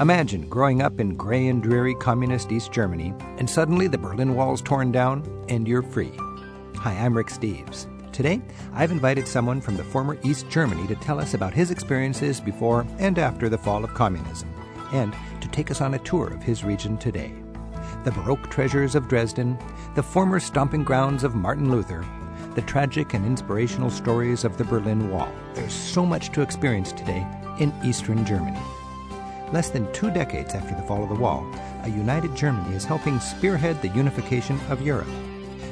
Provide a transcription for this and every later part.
Imagine growing up in gray and dreary communist East Germany, and suddenly the Berlin Wall's torn down and you're free. Hi, I'm Rick Steves. Today, I've invited someone from the former East Germany to tell us about his experiences before and after the fall of communism, and to take us on a tour of his region today. The Baroque treasures of Dresden, the former stomping grounds of Martin Luther, the tragic and inspirational stories of the Berlin Wall. There's so much to experience today in Eastern Germany. Less than two decades after the fall of the wall, a united Germany is helping spearhead the unification of Europe.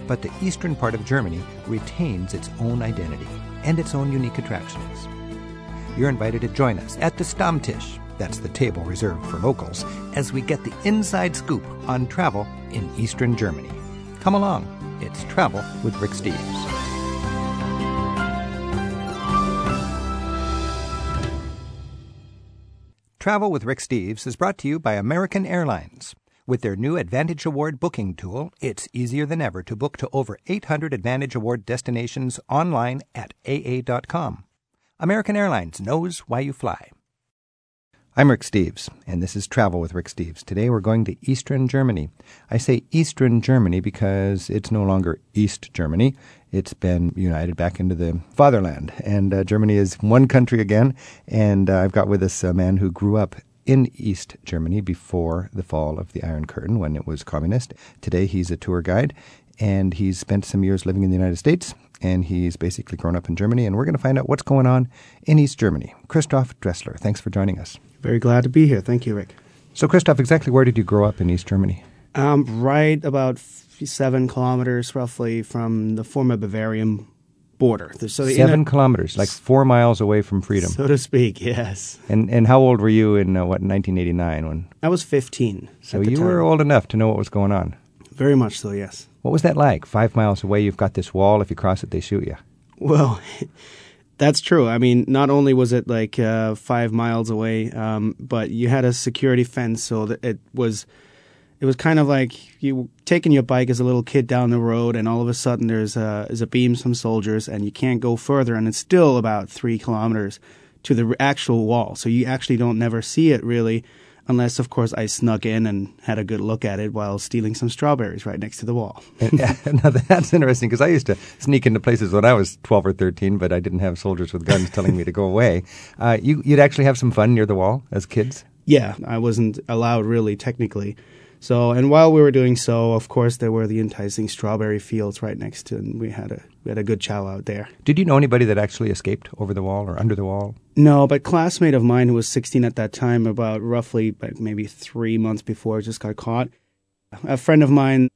But the eastern part of Germany retains its own identity and its own unique attractions. You're invited to join us at the Stammtisch, that's the table reserved for locals, as we get the inside scoop on travel in eastern Germany. Come along, it's Travel with Rick Steves. Travel with Rick Steves is brought to you by American Airlines. With their new Advantage Award booking tool, it's easier than ever to book to over 800 Advantage Award destinations online at AA.com. American Airlines knows why you fly. I'm Rick Steves, and this is Travel with Rick Steves. Today we're going to Eastern Germany. I say Eastern Germany because it's no longer East Germany. It's been united back into the fatherland, and uh, Germany is one country again. And uh, I've got with us a man who grew up in East Germany before the fall of the Iron Curtain when it was communist. Today he's a tour guide, and he's spent some years living in the United States and he's basically grown up in Germany. And we're going to find out what's going on in East Germany. Christoph Dressler, thanks for joining us. Very glad to be here. Thank you, Rick. So, Christoph, exactly where did you grow up in East Germany? Um, right about seven kilometers, roughly, from the former Bavarian border. So seven kilometers, like four miles away from freedom, so to speak. Yes. And and how old were you in uh, what 1989 when? I was 15. So you time. were old enough to know what was going on. Very much so. Yes. What was that like? Five miles away, you've got this wall. If you cross it, they shoot you. Well. That's true. I mean, not only was it like uh, five miles away, um, but you had a security fence, so that it was it was kind of like you taking your bike as a little kid down the road, and all of a sudden there's a there's a beam from soldiers, and you can't go further, and it's still about three kilometers to the actual wall, so you actually don't never see it really Unless, of course, I snuck in and had a good look at it while stealing some strawberries right next to the wall. yeah, now that's interesting because I used to sneak into places when I was 12 or 13, but I didn't have soldiers with guns telling me to go away. Uh, you, you'd actually have some fun near the wall as kids? Yeah, I wasn't allowed really technically. So, and while we were doing so, of course, there were the enticing strawberry fields right next to, and we had a we had a good chow out there. Did you know anybody that actually escaped over the wall or under the wall? No, but classmate of mine who was 16 at that time, about roughly maybe three months before, just got caught. A friend of mine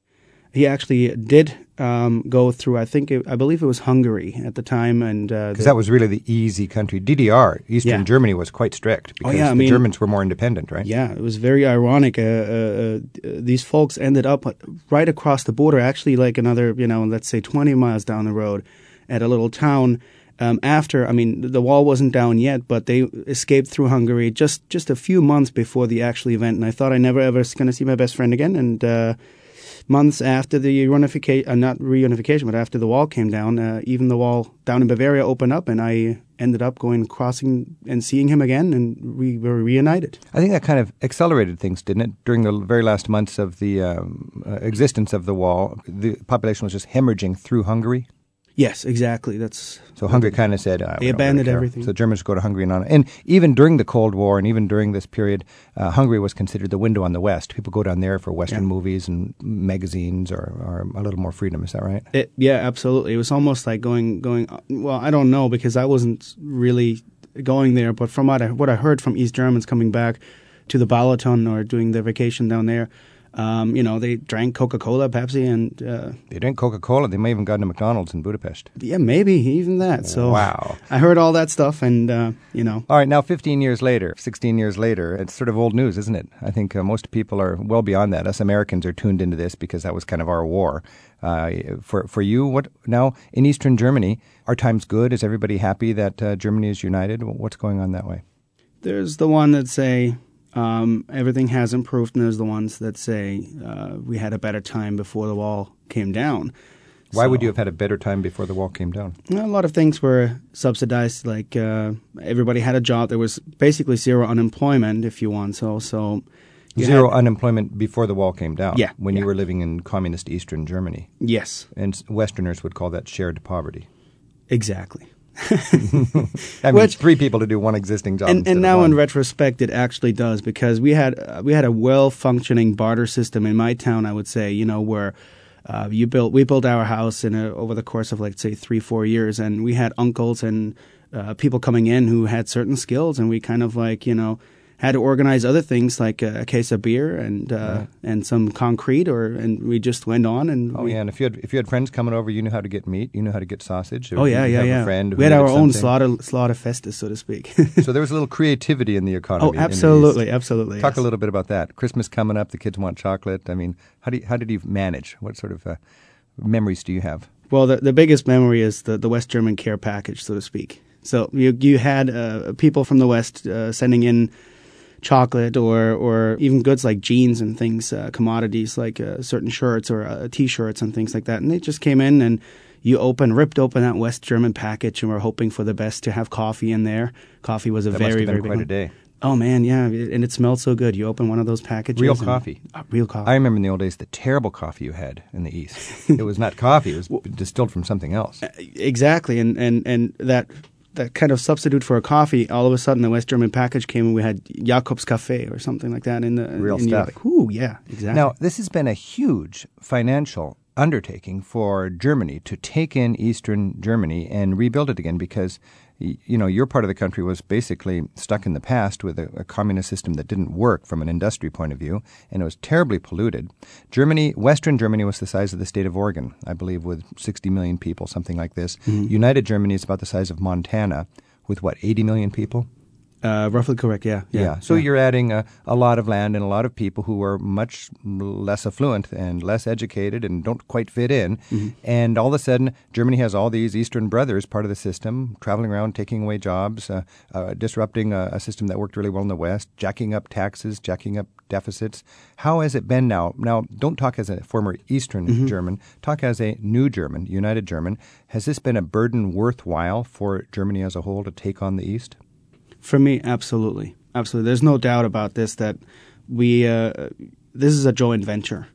he actually did um, go through. I think it, I believe it was Hungary at the time, and because uh, that was really the easy country. DDR, Eastern yeah. Germany, was quite strict because oh, yeah, the mean, Germans were more independent, right? Yeah, it was very ironic. Uh, uh, uh, these folks ended up right across the border, actually, like another, you know, let's say twenty miles down the road, at a little town. Um, after, I mean, the wall wasn't down yet, but they escaped through Hungary just just a few months before the actual event, and I thought I never ever was going to see my best friend again, and uh, months after the reunification, uh, not reunification, but after the wall came down, uh, even the wall down in Bavaria opened up, and I ended up going crossing and seeing him again, and we were reunited. I think that kind of accelerated things, didn't it? During the very last months of the um, uh, existence of the wall, the population was just hemorrhaging through Hungary. Yes, exactly. That's so Hungary kind of said uh, they abandoned really everything. So Germans go to Hungary and on. And even during the Cold War, and even during this period, uh, Hungary was considered the window on the West. People go down there for Western yeah. movies and magazines, or, or, a little more freedom. Is that right? It, yeah, absolutely. It was almost like going going. Well, I don't know because I wasn't really going there, but from what I, what I heard from East Germans coming back to the Balaton or doing their vacation down there um, you know, they drank Coca Cola, Pepsi, and uh, they drank Coca Cola. They may even gone to McDonald's in Budapest. Yeah, maybe even that. So wow, I heard all that stuff, and uh, you know. All right, now 15 years later, 16 years later, it's sort of old news, isn't it? I think uh, most people are well beyond that. Us Americans are tuned into this because that was kind of our war. Uh, for for you, what now in Eastern Germany? Are times good? Is everybody happy that uh, Germany is united? What's going on that way? There's the one that say um, everything has improved, and there's the ones that say uh, we had a better time before the wall came down. Why would you have had a better time before the wall came down? A lot of things were subsidized. Like uh, everybody had a job. There was basically zero unemployment, if you want. So, so Zero had- unemployment before the wall came down. Yeah, When you were living in communist Eastern Germany. yes, And Westerners would call that shared poverty. exactly. I mean, Which- three people to do one existing job. and and now in retrospect, it actually does because we had uh, we had a well functioning barter system in my town. I would say, you know, where uh, you built we built our house in a, over the course of like say three four years, and we had uncles and uh, people coming in who had certain skills, and we kind of like you know had to organize other things like a, a case of beer and uh, and some concrete, or and we just went on and Oh we, yeah, and if you had if you had friends coming over, you knew how to get meat, you knew how to get sausage. Oh yeah, yeah, yeah. Friend we had our own slaughter slaughter festus, so to speak. So there was a little creativity in the economy. oh, in the East. absolutely, absolutely. Talk yes. a little bit about that. Christmas coming up, the kids want chocolate. I mean, how do you, how did you manage? What sort of uh, memories do you have? Well, the, the biggest memory is the, the West German care package, so to speak. So you you had uh, people from the West uh, sending in chocolate or or even goods like jeans and things, uh, commodities like uh, certain shirts or uh, t-shirts and things like that, and they just came in and. You open, ripped open that West German package, and we're hoping for the best to have coffee in there. Coffee was a That very, very quite a one. day. Oh man, yeah, and it smelled so good. You open one of those packages, Real and- coffee. uh, real coffee. I remember in the old days the terrible coffee you had in the East. it was not coffee; it was distilled from something else. exactly and and and that that kind of substitute for a coffee all of a sudden the west german package came and we had Jacobs cafe or something like that in the Real you're stuff. like, ooh yeah exactly Now, this has been a huge financial undertaking for Germany to take in Eastern Germany and rebuild it again because, you know, your part of the country was basically stuck in the past with a, a communist system that didn't work from an industry point of view, and it was terribly polluted. Germany, Western Germany, was the size of the state of Oregon, I believe, with 60 million people, something like this. Mm-hmm. United Germany is about the size of Montana, with what, 80 million people? Uh, roughly correct yeah yeah, So you're adding a, a lot of land and a lot of people who are much less affluent and less educated and don't quite fit in. Mm-hmm. And all of a sudden, Germany has all these Eastern brothers part of the system, traveling around, taking away jobs, uh, uh, disrupting a, a system that worked really well in the West, jacking up taxes, jacking up deficits. How has it been now? Now, don't talk as a former Eastern Mm-hmm. German, talk as a new German, United German. Has this been a burden worthwhile for Germany as a whole to take on the East? For me, absolutely, absolutely. There's no doubt about this that we uh, this is a joint venture.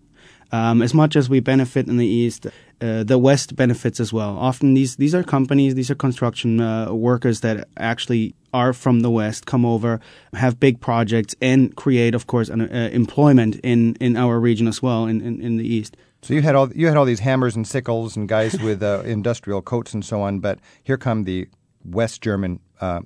Um, as much as we benefit in the east, uh, the west benefits as well. Often these these are companies, these are construction uh, workers that actually are from the west, come over, have big projects, and create, of course, an, uh, employment in in our region as well, in in, in the east. So you had all you had all these hammers and sickles and guys with uh, industrial coats and so on, but here come the West German uh,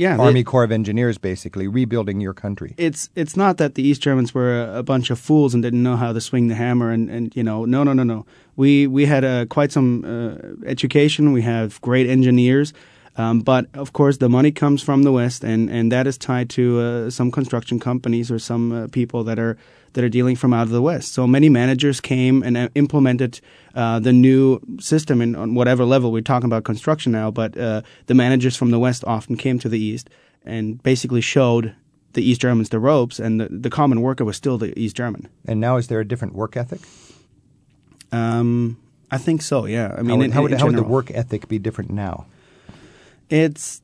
Yeah, Army Corps of Engineers, basically rebuilding your country. it's it's not that the East Germans were a, a bunch of fools and didn't know how to swing the hammer and, and you know no no no no. We we had uh, quite some uh, education. We have great engineers um, but of course the money comes from the West and, and that is tied to uh, some construction companies or some uh, people that are that are dealing from out of the West so many managers came and uh, implemented uh, the new system in, on whatever level we're talking about construction now but uh, the managers from the West often came to the East and basically showed the East Germans the ropes, and the, the common worker was still the East German. And now is there a different work ethic? Um, I think so. Yeah. I mean, how would, in- how would, how would the work ethic be different now? It's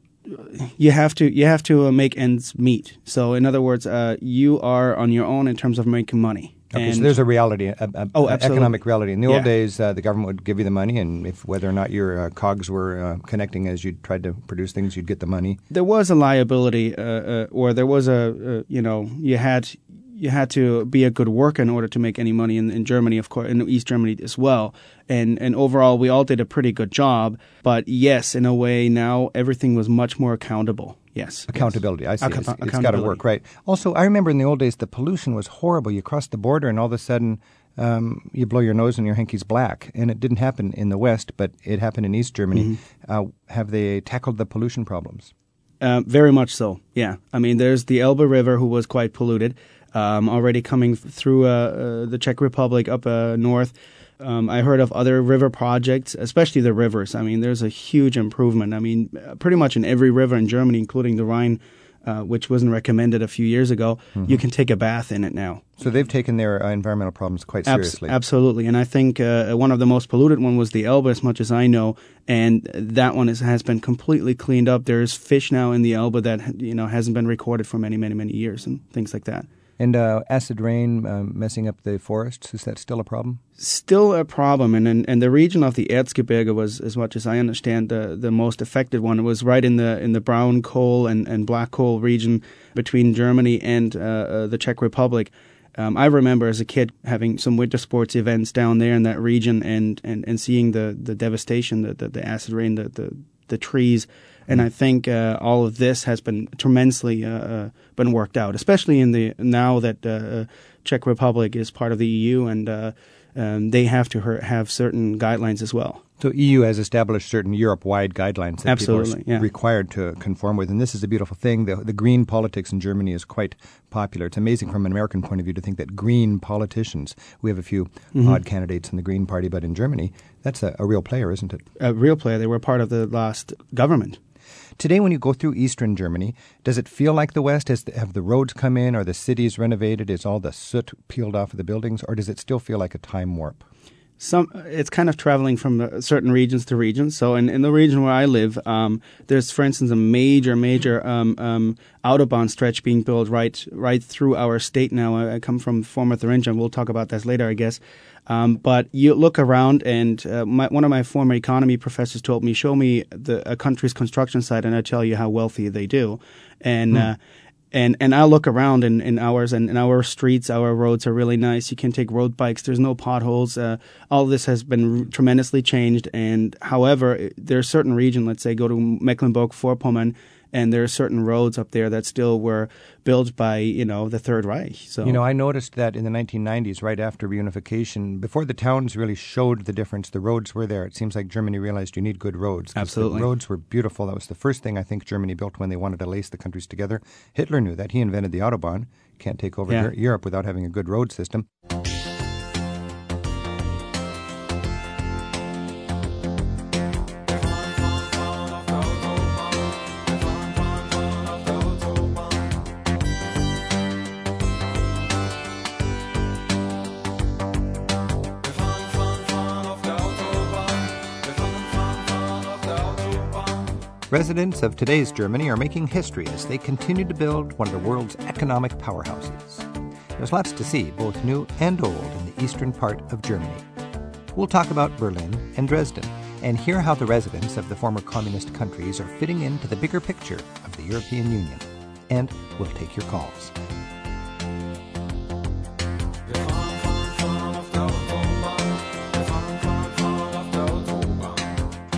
you have to you have to uh, make ends meet. So, in other words, uh, you are on your own in terms of making money. Okay, so there's a reality, a, a, Oh, economic reality. In the old days, uh, the government would give you the money, and if whether or not your uh, cogs were uh, connecting as you tried to produce things, you'd get the money. there was a liability, uh, uh, or there was a uh, you know you had you had to be a good worker in order to make any money in, in Germany, of course, in East Germany as well. And and overall, we all did a pretty good job. But yes, in a way, now everything was much more accountable. Yes, Accountability. I see. Acco- it's, it's got to work, right? Also, I remember in the old days the pollution was horrible. You crossed the border, and all of a sudden, um, you blow your nose and your hanky's black. And it didn't happen in the West, but it happened in East Germany. Mm-hmm. Uh, have they tackled the pollution problems? Uh, very much so. Yeah, I mean, there's the Elbe River, who was quite polluted, um, already coming through uh, uh, the Czech Republic up uh, north. Um, I heard of other river projects, especially the rivers. I mean, there's a huge improvement. I mean, uh, pretty much in every river in Germany, including the Rhine uh, which wasn't recommended a few years ago, mm-hmm. you can take a bath in it now. So they've taken their uh, environmental problems quite seriously. Abs- absolutely, and I think uh, one of the most polluted one was the Elbe, as much as I know, and that one is, has been completely cleaned up. There's fish now in the Elbe that you know hasn't been recorded for many, many, many years, and things like that. And uh, acid rain uh, messing up the forests, is that still a problem? Still a problem. And, and, and the region of the Erzgebirge was, as much as I understand, the, the most affected one. It was right in the in the brown coal and, and black coal region between Germany and uh, uh, the Czech Republic. Um, I remember as a kid having some winter sports events down there in that region and, and, and seeing the, the devastation, the, the, the acid rain, the, the, the trees and I think uh, all of this has been tremendously uh, uh been worked out, especially in the now that uh, uh, Czech Republic is part of the EU and um, they have to have certain guidelines as well. So EU has established certain Europe-wide guidelines that Absolutely, people are yeah. required to conform with, and this is a beautiful thing. The, the green politics in Germany is quite popular. It's amazing from an American point of view to think that green politicians. We have a few mm-hmm. odd candidates in the Green Party, but in Germany, that's a, a real player, isn't it? A real player. They were part of the last government. Today, when you go through eastern Germany, does it feel like the West? Has have the roads come in? Are the cities renovated? Is all the soot peeled off of the buildings? Or does it still feel like a time warp? Some it's kind of traveling from uh, certain regions to regions. So in, in the region where I live, um, there's, for instance, a major, major um, um, autobahn stretch being built right right through our state now. I, I come from former Thuringia, and we'll talk about this later, I guess. Um, but you look around, and uh, my, one of my former economy professors told me, "Show me the, a country's construction site, and I tell you how wealthy they do." And mm. uh, and and I look around in, in ours and in our streets, our roads are really nice. You can take road bikes. There's no potholes. Uh, all this has been r- tremendously changed. And however, there's certain region, Let's say go to Mecklenburg-Vorpommern and there are certain roads up there that still were built by you know the Third Reich. So you know, I noticed that in the 1990s, right after reunification, before the towns really showed the difference, the roads were there. It seems like Germany realized you need good roads. Absolutely, the roads were beautiful. That was the first thing I think Germany built when they wanted to lace the countries together. Hitler knew that. He invented the autobahn. Can't take over yeah. Europe without having a good road system. Residents of today's Germany are making history as they continue to build one of the world's economic powerhouses. There's lots to see, both new and old, in the eastern part of Germany. We'll talk about Berlin and Dresden and hear how the residents of the former communist countries are fitting into the bigger picture of the European Union. And we'll take your calls.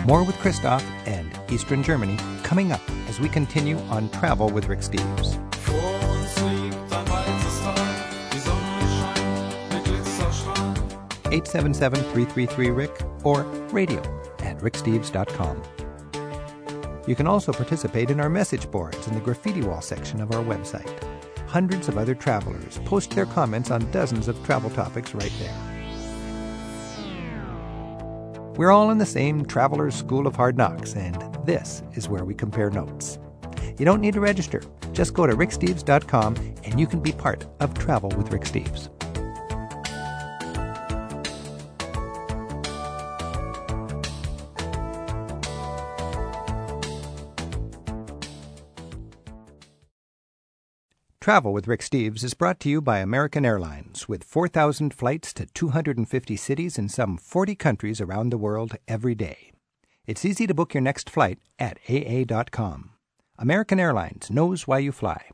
More with Christoph Eastern Germany coming up as we continue on Travel with Rick Steves. 877-333-RICK or radio at ricksteves.com. You can also participate in our message boards in the graffiti wall section of our website. Hundreds of other travelers post their comments on dozens of travel topics right there. We're all in the same Traveler's School of Hard Knocks, and this is where we compare notes. You don't need to register. Just go to ricksteves.com and you can be part of Travel with Rick Steves. Travel with Rick Steves is brought to you by American Airlines, with 4,000 flights to 250 cities in some 40 countries around the world every day. It's easy to book your next flight at AA.com. American Airlines knows why you fly.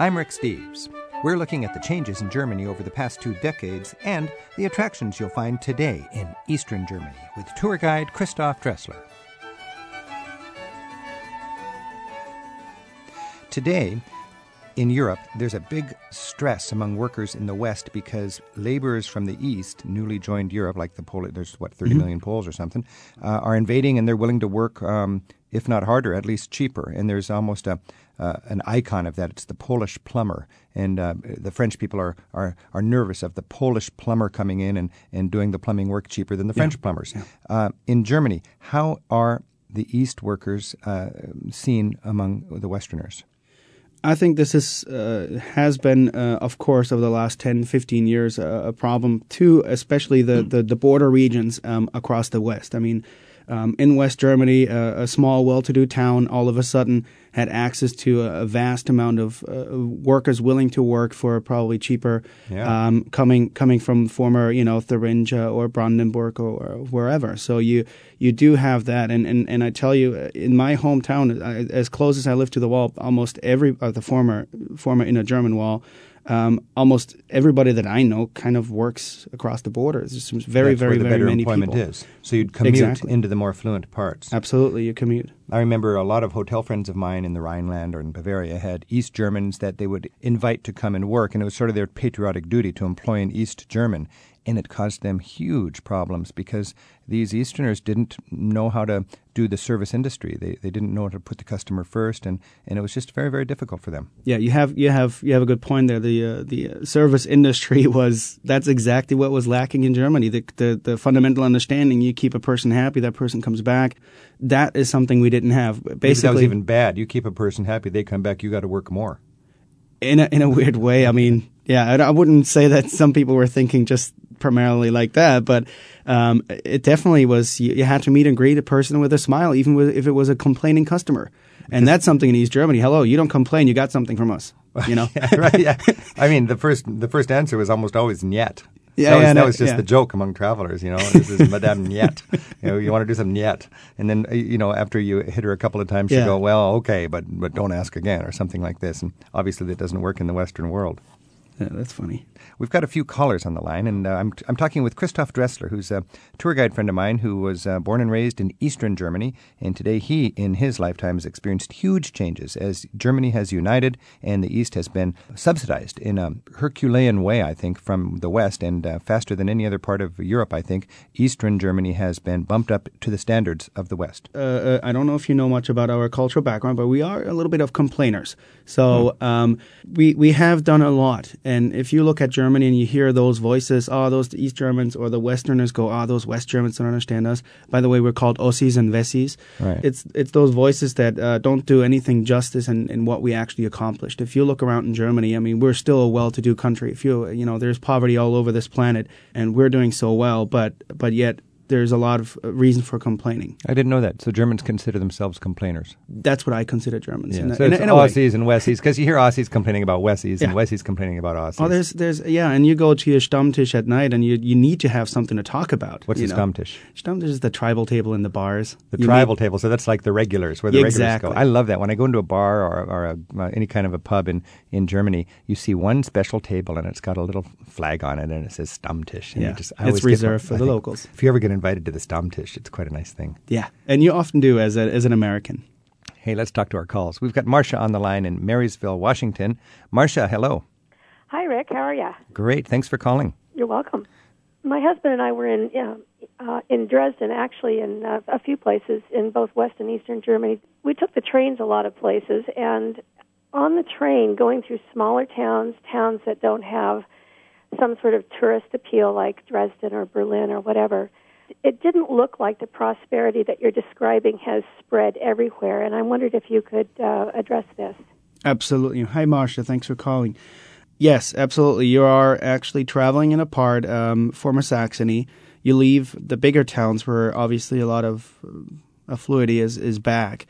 I'm Rick Steves. We're looking at the changes in Germany over the past two decades and the attractions you'll find today in Eastern Germany with tour guide Christoph Dressler. Today, in Europe, there's a big stress among workers in the West because laborers from the East, newly joined Europe, like the Polish, there's what, thirty mm-hmm. million Poles or something, uh, are invading and they're willing to work, um, if not harder, at least cheaper. And there's almost a, uh, an icon of that. It's the Polish plumber. And uh, the French people are, are, are nervous of the Polish plumber coming in and, and doing the plumbing work cheaper than the yeah. French plumbers. Yeah. Uh, in Germany, how are the East workers uh, seen among the Westerners? I think this is uh, has been, uh, of course, over the last 10, 15 years, uh, a problem too, especially the, the, the border regions um, across the West. I mean, um, in West Germany, a small, well-to-do town all of a sudden had access to a, a vast amount of uh, workers willing to work for probably cheaper, yeah. um, coming coming from former you know Thuringia or Brandenburg or, or, wherever. So you you do have that, and, and, and I tell you, in my hometown, as close as I live to the wall, almost every uh, the former former inner German wall um, almost everybody that I know kind of works across the border. There's very, That's very, where the very better many employment people. is. So you'd commute exactly. into the more affluent parts. Absolutely, you commute. I remember a lot of hotel friends of mine in the Rhineland or in Bavaria had East Germans that they would invite to come and work, and it was sort of their patriotic duty to employ an East German and it caused them huge problems because these Easterners didn't know how to do the service industry. They, they didn't know how to put the customer first, and, and it was just very very difficult for them. Yeah, you have you have you have a good point there. The uh, the uh, service industry was that's exactly what was lacking in Germany. The, the the fundamental understanding: you keep a person happy, that person comes back. That is something we didn't have. Basically, Maybe that was even bad. You keep a person happy, they come back. You got to work more. In a in a weird way, I mean, yeah, I, I wouldn't say that some people were thinking just primarily like that, but um, it definitely was. You, you, had to meet and greet a person with a smile, even with, if it was a complaining customer. And that's something in East Germany. Hello, you don't complain. You got something from us. You know, yeah, right? Yeah. I mean, the first the first answer was almost always "niet." Yeah, that was, yeah, that was just yeah. the joke among travelers. You know, this is Madame Niet. You know, you want to do some Niet, and then you know after you hit her a couple of times, she yeah. go, "Well, okay, but but don't ask again," or something like this. And obviously, that doesn't work in the Western world. Yeah, that's funny. We've got a few callers on the line, and uh, I'm, I'm talking with Christoph Dressler, who's a tour guide friend of mine who was uh, born and raised in eastern Germany. And today, he, in his lifetime, has experienced huge changes as Germany has united and the East has been subsidized in a Herculean way, I think, from the West, and uh, faster than any other part of Europe, I think. Eastern Germany has been bumped up to the standards of the West. Uh, uh I don't know if you know much about our cultural background, but we are a little bit of complainers. So hmm. um, we, we have done a lot. And if you look at Germany and you hear those voices, oh, those East Germans or the Westerners go, oh, those West Germans don't understand us. By the way, we're called Ossis and Wessis. Right. It's it's those voices that uh, don't do anything justice in, in what we actually accomplished. If you look around in Germany, I mean, we're still a well-to-do country. If you you know, there's poverty all over this planet, and we're doing so well, but but yet there's a lot of uh, reason for complaining. I didn't know that. So Germans consider themselves complainers. That's what I consider Germans. Yeah. In so it's in Ossis and Wessis because you hear Ossis complaining about Wessis yeah. and Wessis complaining about Ossis. Oh, there's there's yeah, and you go to your Stammtisch at night and you you need to have something to talk about. What's a Stammtisch? Stammtisch is the tribal table in the bars. The you tribal need, table. So that's like the regulars where the exactly. regulars go. I love that when I go into a bar or, or a, uh, any kind of a pub in in Germany, you see one special table and it's got a little flag on it and it says Stammtisch. And yeah, just, it's reserved for I the locals. If you ever get invited to the Stammtisch it's quite a nice thing. Yeah, and you often do as a, as an American. Hey, let's talk to our calls. We've got Marcia on the line in Marysville, Washington. Marcia, hello. Hi, Rick. How are you? Great. Thanks for calling. You're welcome. My husband and I were in uh, in Dresden, actually, in uh, a few places in both West and Eastern Germany. We took the trains a lot of places, and on the train, going through smaller towns, towns that don't have some sort of tourist appeal like Dresden or Berlin or whatever, it didn't look like the prosperity that you're describing has spread everywhere. And I wondered if you could uh, address this. Absolutely. Hi, Marcia. Thanks for calling. Yes, absolutely. You are actually traveling in a part, um, former Saxony. You leave the bigger towns where obviously a lot of uh, affluity is, is back.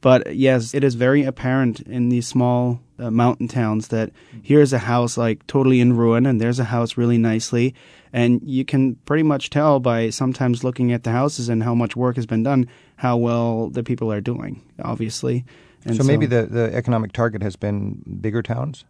But yes, it is very apparent in these small uh, mountain towns that here's a house like totally in ruin and there's a house really nicely. And you can pretty much tell by sometimes looking at the houses and how much work has been done, how well the people are doing, obviously. And so, so maybe the, the economic target has been bigger towns?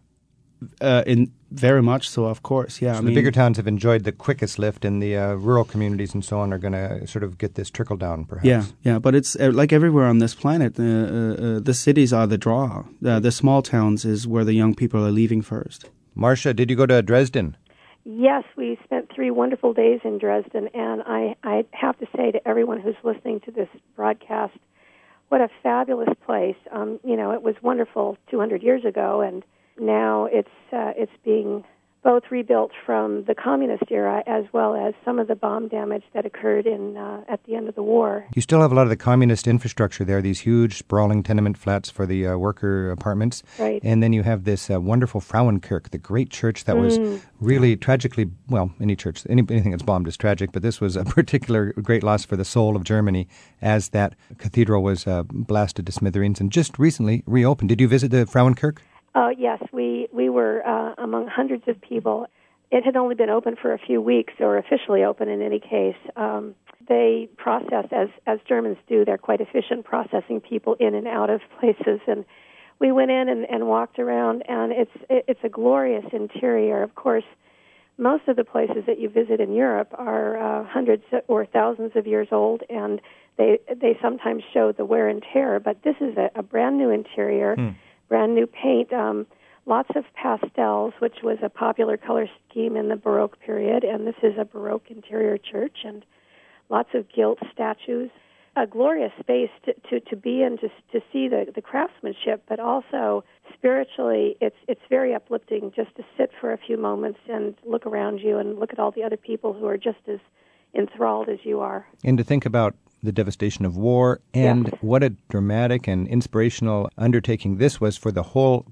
Uh, in very much so, of course. Yeah, so I the bigger towns have enjoyed the quickest lift, and the uh, rural communities and so on are going to sort of get this trickle down, perhaps. Yeah, yeah, but it's uh, like everywhere on this planet. Uh, uh, uh, the cities are the draw. Uh, the small towns is where the young people are leaving first. Marcia, did you go to Dresden? Yes, we spent three wonderful days in Dresden, and I, I have to say to everyone who's listening to this broadcast, what a fabulous place. Um, you know, it was wonderful 200 years ago, and now it's uh, it's being both rebuilt from the communist era as well as some of the bomb damage that occurred in uh, at the end of the war. You still have a lot of the communist infrastructure there, these huge sprawling tenement flats for the uh, worker apartments. Right. And then you have this uh, wonderful Frauenkirche, the great church that was Mm. really tragically, well, any church, any, anything that's bombed is tragic, but this was a particular great loss for the soul of Germany as that cathedral was uh, blasted to smithereens and just recently reopened. Did you visit the Frauenkirche? Uh, yes, we we were uh, among hundreds of people. It had only been open for a few weeks, or officially open in any case. Um, they process as as Germans do. They're quite efficient processing people in and out of places, and we went in and, and walked around, and it's it, it's a glorious interior. Of course, most of the places that you visit in Europe are uh, hundreds or thousands of years old, and they they sometimes show the wear and tear. But this is a, a brand new interior brand new paint, um, lots of pastels, which was a popular color scheme in the Baroque period, and this is a Baroque interior church, and lots of gilt statues. A glorious space to, to, to be in, to, to see the, the craftsmanship, but also spiritually, it's it's very uplifting just to sit for a few moments and look around you and look at all the other people who are just as enthralled as you are. And to think about the devastation of war and Yes. what a dramatic and inspirational undertaking this was for the whole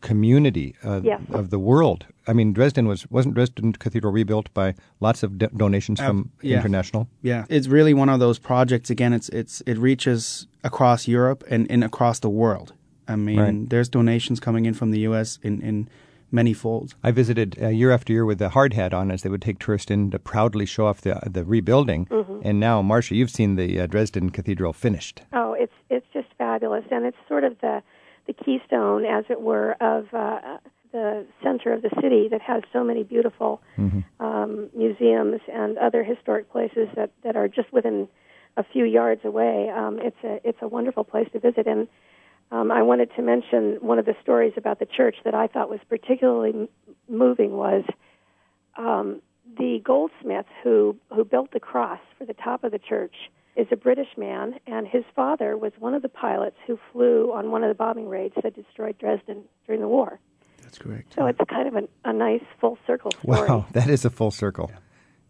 community uh, Yes. of the world. I mean, Dresden was wasn't Dresden Cathedral rebuilt by lots of do- donations Uh, from yeah. international. Yeah, it's really one of those projects. Again, it's it's it reaches across Europe and, and across the world. I mean, Right. there's donations coming in from the U.S. in in many folds. I visited uh, year after year with the hard hat on as they would take tourists in to proudly show off the the rebuilding. And now, Marcia, you've seen the uh, Dresden Cathedral finished. Oh, it's it's just fabulous, and it's sort of the the keystone, as it were, of uh, the center of the city that has so many beautiful um, museums and other historic places that that are just within a few yards away. Um, it's a it's a wonderful place to visit, and um, I wanted to mention one of the stories about the church that I thought was particularly m- moving was um, the goldsmith who who built the cross for the top of the church is a British man, and his father was one of the pilots who flew on one of the bombing raids that destroyed Dresden during the war. That's correct. So it's kind of an, a nice full circle story. Wow, that is a full circle.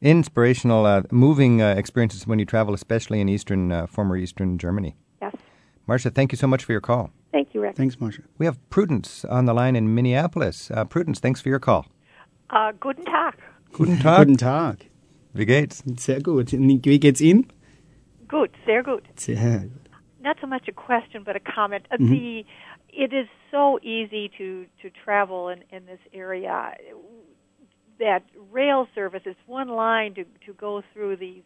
Inspirational, uh, moving uh, experiences when you travel, especially in eastern, uh, former eastern Germany. Yes. Marcia, thank you so much for your call. Thank you, Rick. Thanks, Marcia. We have Prudence on the line in Minneapolis. Uh, Prudence, thanks for your call. Uh, guten Tag. Guten Tag. Guten Tag. Wie geht's? Sehr gut. Wie geht's Ihnen? Gut, sehr gut. Sehr gut. Not so much a question, but a comment. Uh, Mhm. The it is so easy to to travel in in this area. That rail service is one line to to go through these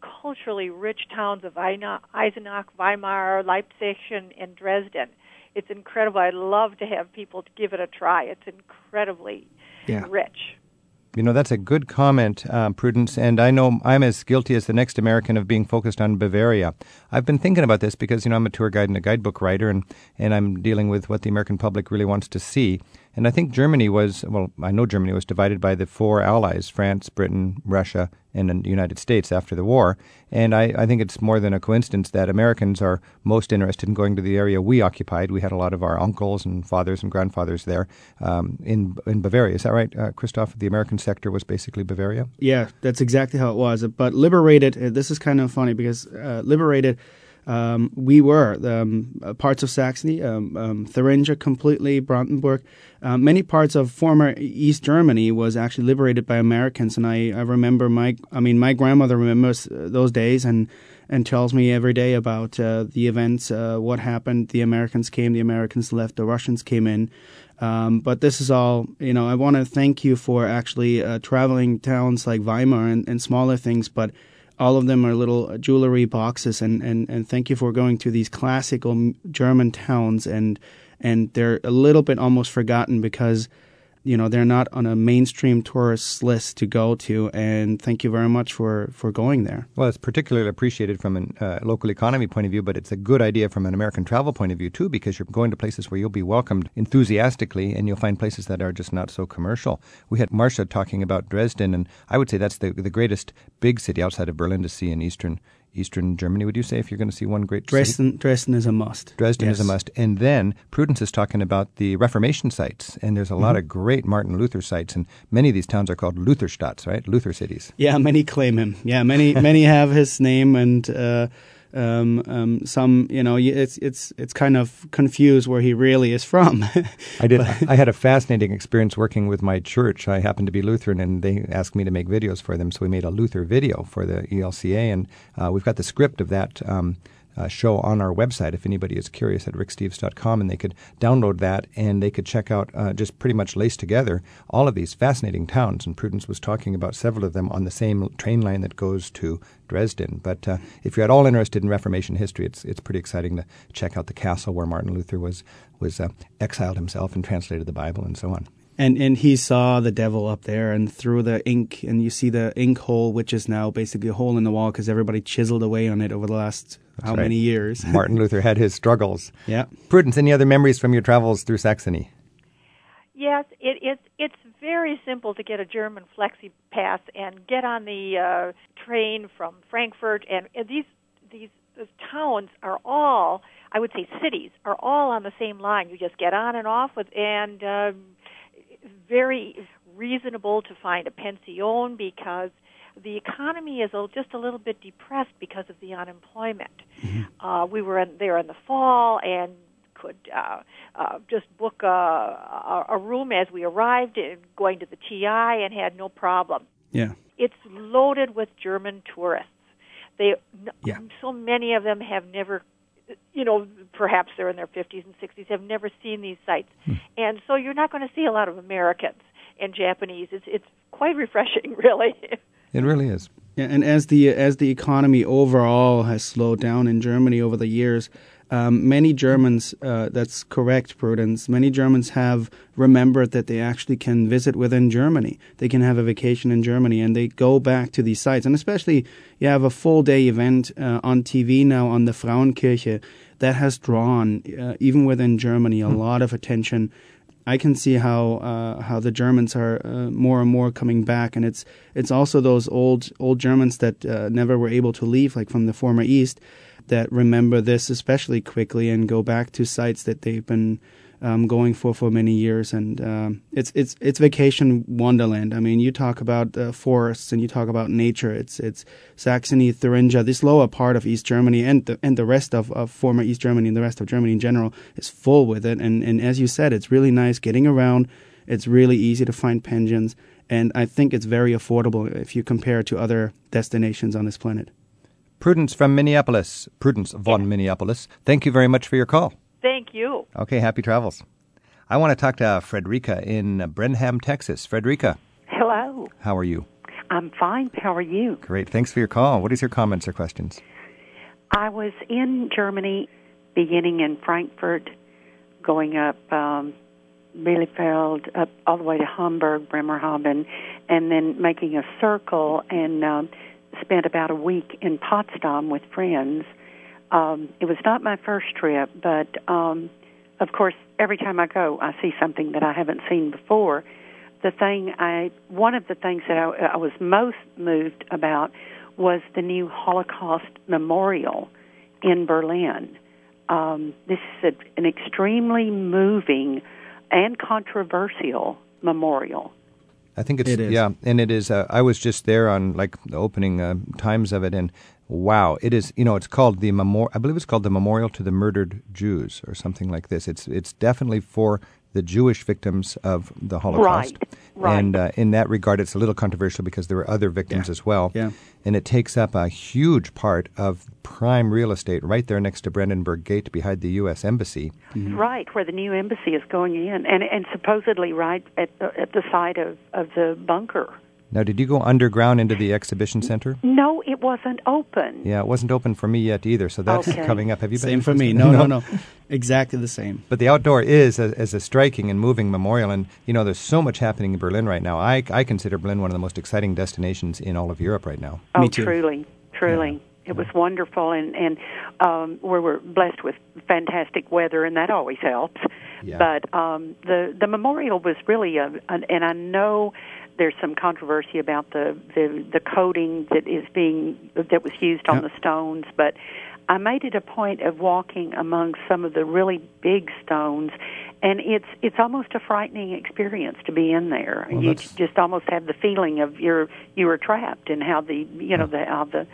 culturally rich towns of Eisenach, Weimar, Leipzig, and, and Dresden. It's incredible. I'd love to have people to give it a try. It's incredibly Yeah. rich. You know, that's a good comment, uh, Prudence, and I know I'm as guilty as the next American of being focused on Bavaria. I've been thinking about this because, you know, I'm a tour guide and a guidebook writer, and, and I'm dealing with what the American public really wants to see. And I think Germany was, well, I know Germany was divided by the four allies France, Britain, Russia, and the United States after the war. And I, I think it's more than a coincidence that Americans are most interested in going to the area we occupied. We had a lot of our uncles and fathers and grandfathers there um, in, in Bavaria. Is that right, uh, Christoph? The American sector was basically Bavaria? Yeah, that's exactly how it was. But liberated, uh, this is kind of funny because uh, liberated, um, we were um, uh, parts of Saxony, um, um, Thuringia completely, Brandenburg, uh, many parts of former East Germany was actually liberated by Americans. And I, I remember my, I mean, my grandmother remembers uh, those days and and tells me every day about uh, the events, uh, what happened. The Americans came, the Americans left, the Russians came in. Um, but this is all, you know, I want to thank you for actually uh, traveling towns like Weimar and, and smaller things, but all of them are little jewelry boxes. And, and, and thank you for going to these classical German towns and and they're a little bit almost forgotten because you know they're not on a mainstream tourist list to go to and thank you very much for for going there. Well it's particularly appreciated from a uh, local economy point of view but it's a good idea from an american travel point of view too because you're going to places where you'll be welcomed enthusiastically and you'll find places that are just not so commercial. We had marcia talking about dresden and i would say that's the the greatest big city outside of berlin to see in eastern Eastern Germany, would you say, if you're going to see one great Dresden, city? Dresden is a must. Dresden yes. is a must. And then Prudence is talking about the Reformation sites, and there's a mm-hmm. lot of great Martin Luther sites, and many of these towns are called Lutherstadts, right? Luther cities. Yeah, many claim him. Yeah, many many have his name, and uh, um, um, some you know it's it's it's kind of confused where he really is from. I did. I had a fascinating experience working with my church. I happened to be Lutheran, and they asked me to make videos for them. So we made a Luther video for the ELCA, and uh, we've got the script of that. Um, uh, show on our website. If anybody is curious at ricksteves.com and they could download that and they could check out uh, just pretty much laced together all of these fascinating towns. And prudence was talking about several of them on the same train line that goes to dresden. But uh, if you're at all interested in reformation history it's, it's pretty exciting to check out the castle where martin luther was, was uh, exiled himself and translated the bible and so on and and he saw the devil up there and through the ink and you see the ink hole which is now basically a hole in the wall because everybody chiseled away on it over the last That's how right. many years martin luther had his struggles yeah prudence any other memories from your travels through saxony yes it, it's it's very simple to get a german flexi pass and get on the uh, train from frankfurt and, and these these towns are all I would say cities are all on the same line. You just get on and off with, and um, very reasonable to find a pension because the economy is just a little bit depressed because of the unemployment. Mm-hmm. Uh, we were in, there in the fall and could uh, uh, just book a, a, a room as we arrived, and going to the TI, and had no problem. Yeah, it's loaded with German tourists. They, yeah. so many of them have never you know, perhaps they're in their 50s and 60s, have never seen these sites, hmm. and so you're not going to see a lot of Americans and Japanese. It's it's quite refreshing, really. It really is. Yeah, and as the as the economy overall has slowed down in Germany over the years, um, many Germans, uh, that's correct, Prudence, many Germans have remembered that they actually can visit within Germany. They can have a vacation in Germany and they go back to these sites. And especially, you have a full day event uh, on TV now on the Frauenkirche that has drawn, uh, even within Germany, a mm. lot of attention. I can see how uh, how the Germans are uh, more and more coming back, and it's it's also those old old Germans that uh, never were able to leave, like from the former East, that remember this especially quickly and go back to sites that they've been um, going for for many years. And um, it's it's it's vacation wonderland. I mean, you talk about uh, forests and you talk about nature. It's it's Saxony, Thuringia, this lower part of East Germany, and the, and the rest of, of former East Germany and the rest of Germany in general is full with it. And and as you said, it's really nice getting around. It's really easy to find pensions, and I think it's very affordable if you compare it to other destinations on this planet. Prudence from Minneapolis. Prudence von Minneapolis. Thank you very much for your call. Thank you. Okay, happy travels. I want to talk to Frederica in Brenham, Texas. Frederica. Hello. How are you? I'm fine. How are you? Great. Thanks for your call. What is your comments or questions? I was in Germany, beginning in Frankfurt, going up um, Bielefeld, up all the way to Hamburg, Bremerhaven, and then making a circle and. Um, spent about a week in Potsdam with friends. Um, it was not my first trip, but um, of course, every time I go, I see something that I haven't seen before. The thing I, one of the things that I, I was most moved about was the new Holocaust memorial in Berlin. Um, this is a, an extremely moving and controversial memorial. I think it's yeah, and it is. Uh, I was just there on like the opening uh, times of it, and wow, it is. You know, it's called the memorial. I believe it's called the Memorial to the Murdered Jews or something like this. It's it's definitely for the Jewish victims of the Holocaust. Right. Right. And uh, in that regard, it's a little controversial because there were other victims yeah. as well. Yeah. And it takes up a huge part of prime real estate right there next to Brandenburg Gate behind the U.S. Embassy. Mm-hmm. Right, where the new embassy is going in, and and supposedly right at the, at the site of, of the bunker. Now, did you go underground into the exhibition center? No, it wasn't open. Yeah, it wasn't open for me yet either, so that's Okay. coming up. Have you been? Same for me. No, no, no. Exactly the same. But the outdoor is as, as a striking and moving memorial, and you know, there's so much happening in Berlin right now. I, I consider Berlin one of the most exciting destinations in all of Europe right now. Oh, Me too. truly, truly. It was wonderful, and and um, we were blessed with fantastic weather, and that always helps. Yeah. But um, the the memorial was really a, an, and I know there's some controversy about the, the the coating that is being that was used on Yeah. the stones, but I made it a point of walking among some of the really big stones, and it's it's almost a frightening experience to be in there. Well, you that's- just almost have the feeling of you're you were trapped, and how the you know the how the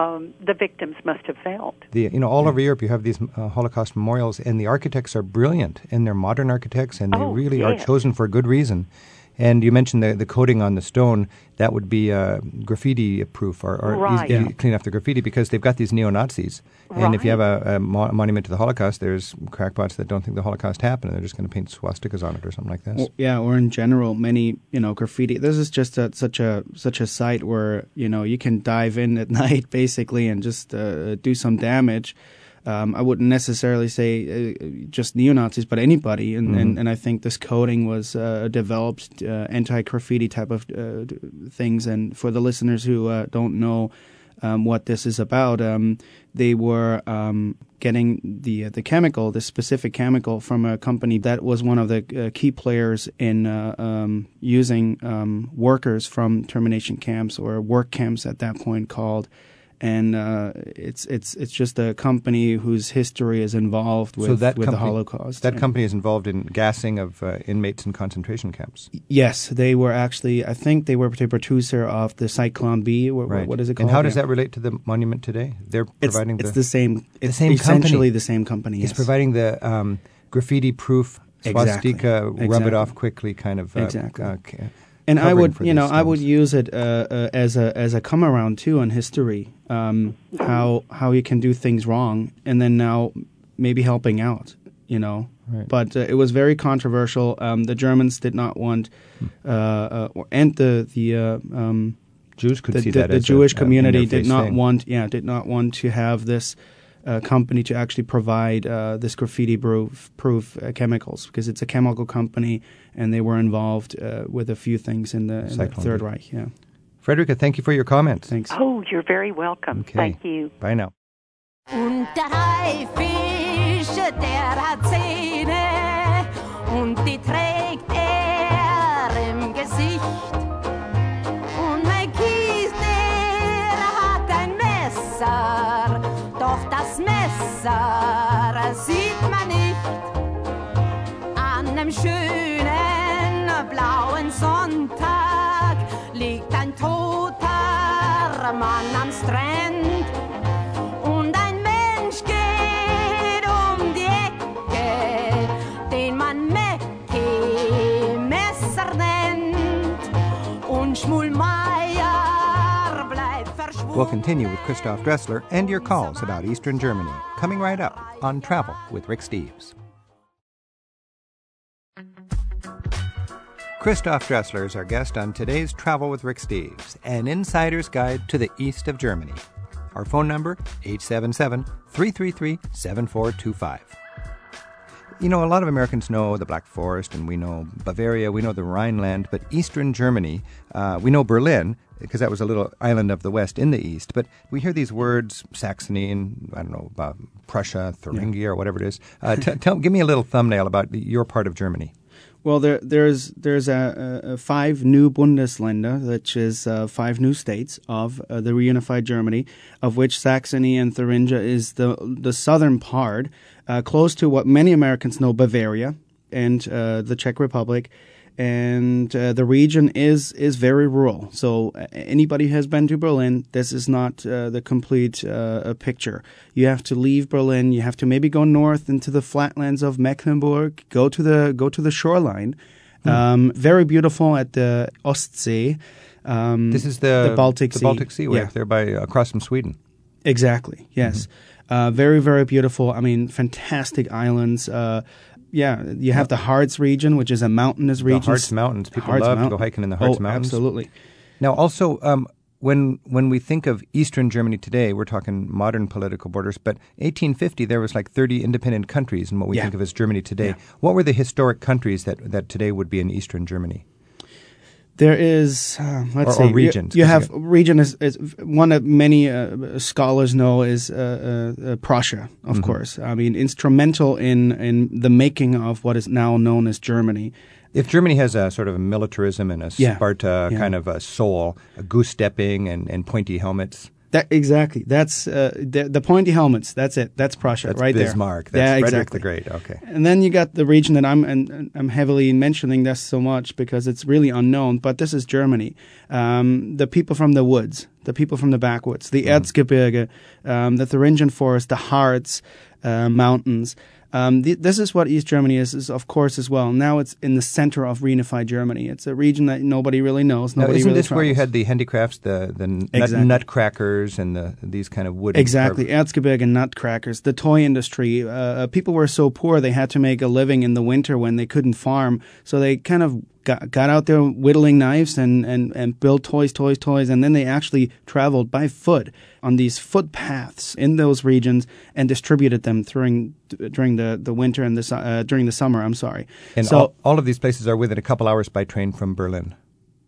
um, the victims must have felt. The you know all over Europe you have these uh, Holocaust memorials, and the architects are brilliant, and they're modern architects, and they Oh, really are chosen for a good reason. And you mentioned the, the coating on the stone that would be uh, graffiti proof or, or Right. easy, Yeah. clean off the graffiti because they've got these neo Nazis. And if you have a, a mo- monument to the Holocaust, there's crackpots that don't think the Holocaust happened, and they're just going to paint swastikas on it or something like this. Or- yeah, or in general, many you know graffiti. This is just a, such a such a site where you know you can dive in at night basically and just uh, do some damage. Um, I wouldn't necessarily say uh, just neo Nazis, but anybody. And, and and I think this coding was uh, developed uh, anti graffiti type of uh, things. And for the listeners who uh, don't know. Um, what this is about. Um, they were um, getting the the chemical, the specific chemical, from a company that was one of the uh, key players in uh, um, using um, workers from termination camps or work camps at that point called. And uh, it's it's it's just a company whose history is involved with, so that with the Holocaust. That company is involved in gassing of uh, inmates in concentration camps. Yes, they were actually. I think they were the producer of the Zyklon B. What, Right. what is it called? And how does Yeah. that relate to the monument today? They're It's, providing it's the, the same. It's same essentially company. the same company. It's yes. providing the um, graffiti-proof Exactly. swastika, rub it off quickly kind of. Uh, Exactly. And I would, you know, I would use it uh, uh, as a as a come around too on history. Um, how how you can do things wrong, and then now maybe helping out. You know, Right. but uh, it was very controversial. Um, the Germans did not want, uh, uh, and the the uh, um, Jews could the, see the, that the Jewish a community did not thing. want, yeah, did not want to have this uh, company to actually provide uh, this graffiti proof, proof uh, chemicals because it's a chemical company and they were involved uh, with a few things in the, in the Third B. Reich. Yeah, Frederica, thank you for your comments. thanks. Oh, you're very welcome. Okay. Thank you. Bye now. Und der Haifisch, der hat Zähne und die trägt er im Gesicht. Und Macheath, der hat ein Messer, doch das Messer sieht man nicht. An einem schönen blauen Sonntag liegt ein toter Mann am Strand. Und ein Mensch geht um die Ecke, den man Messer nennt. Und Schmulmeier bleibt verschwunden. We'll continue with Christoph Dressler and your calls about Eastern Germany, coming right up on Travel with Rick Steves. Christoph Dressler is our guest on today's Travel with Rick Steves, an insider's guide to the east of Germany. Our phone number, 877 333 7425. You know, a lot of Americans know the Black Forest, and we know Bavaria, we know the Rhineland, but Eastern Germany, uh, we know Berlin, because that was a little island of the West in the East. But we hear these words, Saxony, and I don't know, about Prussia, Thuringia, or whatever it is. Uh, t- tell, give me a little thumbnail about your part of Germany. Well, there, there's there's a, a, five new Bundesländer, which is uh, five new states of uh, the reunified Germany, of which Saxony and Thuringia is the the southern part, uh, close to what many Americans know, Bavaria and uh, the Czech Republic, and uh, the region is is very rural. So uh, anybody who has been to Berlin, this is not uh, the complete uh, picture. You have to leave Berlin. You have to maybe go north into the flatlands of Mecklenburg. Go to the go to the shoreline. Um, very beautiful at the Ostsee. Um, This is the, the Baltic the Sea. Baltic Sea, Yeah. there by across from Sweden. Exactly. Yes. Mm-hmm. Uh, very very beautiful. I mean, fantastic islands. Uh, yeah, you have the Harz region, which is a mountainous region. Harz Mountains. People Harz love to go hiking in the Harz oh, Mountains. Absolutely. Now, also, um, when when we think of Eastern Germany today, we're talking modern political borders. But 1850, there was like 30 independent countries in what we Yeah. think of as Germany today. Yeah. What were the historic countries that, that today would be in Eastern Germany? There is, uh, let's Or- see, or you- regions, You, have you region is, is one that many uh, scholars know is uh, uh, uh, Prussia, of Mm-hmm. course. I mean, instrumental in in the making of what is now known as Germany. If Germany has a sort of a militarism and a Yeah. Sparta Yeah. kind of a soul, a goose stepping and, and pointy helmets, That exactly. That's uh, the, the pointy helmets. That's it. That's Prussia, that's right Bismarck, there. that's yeah, Frederick exactly. the Great. Okay. And then you got the region that I'm and, and I'm heavily mentioning this so much because it's really unknown. But this is Germany. Um, the people from the woods, the people from the backwoods, the Erzgebirge, um, the Thuringian Forest, the Harz uh, Mountains. Um, th- this is what East Germany is, is, of course, as well. Now it's in the center of reunified Germany. It's a region that nobody really knows. Now, isn't really this where you had the handicrafts, the the nut, Exactly. nutcrackers, and the these kind of wooden Exactly, Erzgebirge and nutcrackers, the toy industry. Uh, people were so poor they had to make a living in the winter when they couldn't farm, so they kind of got, got out there whittling knives and, and, and built toys, toys, toys, and then they actually traveled by foot on these footpaths in those regions and distributed them during during the, the winter and the uh, during the summer. I'm sorry. And so all, all of these places are within a couple hours by train from Berlin.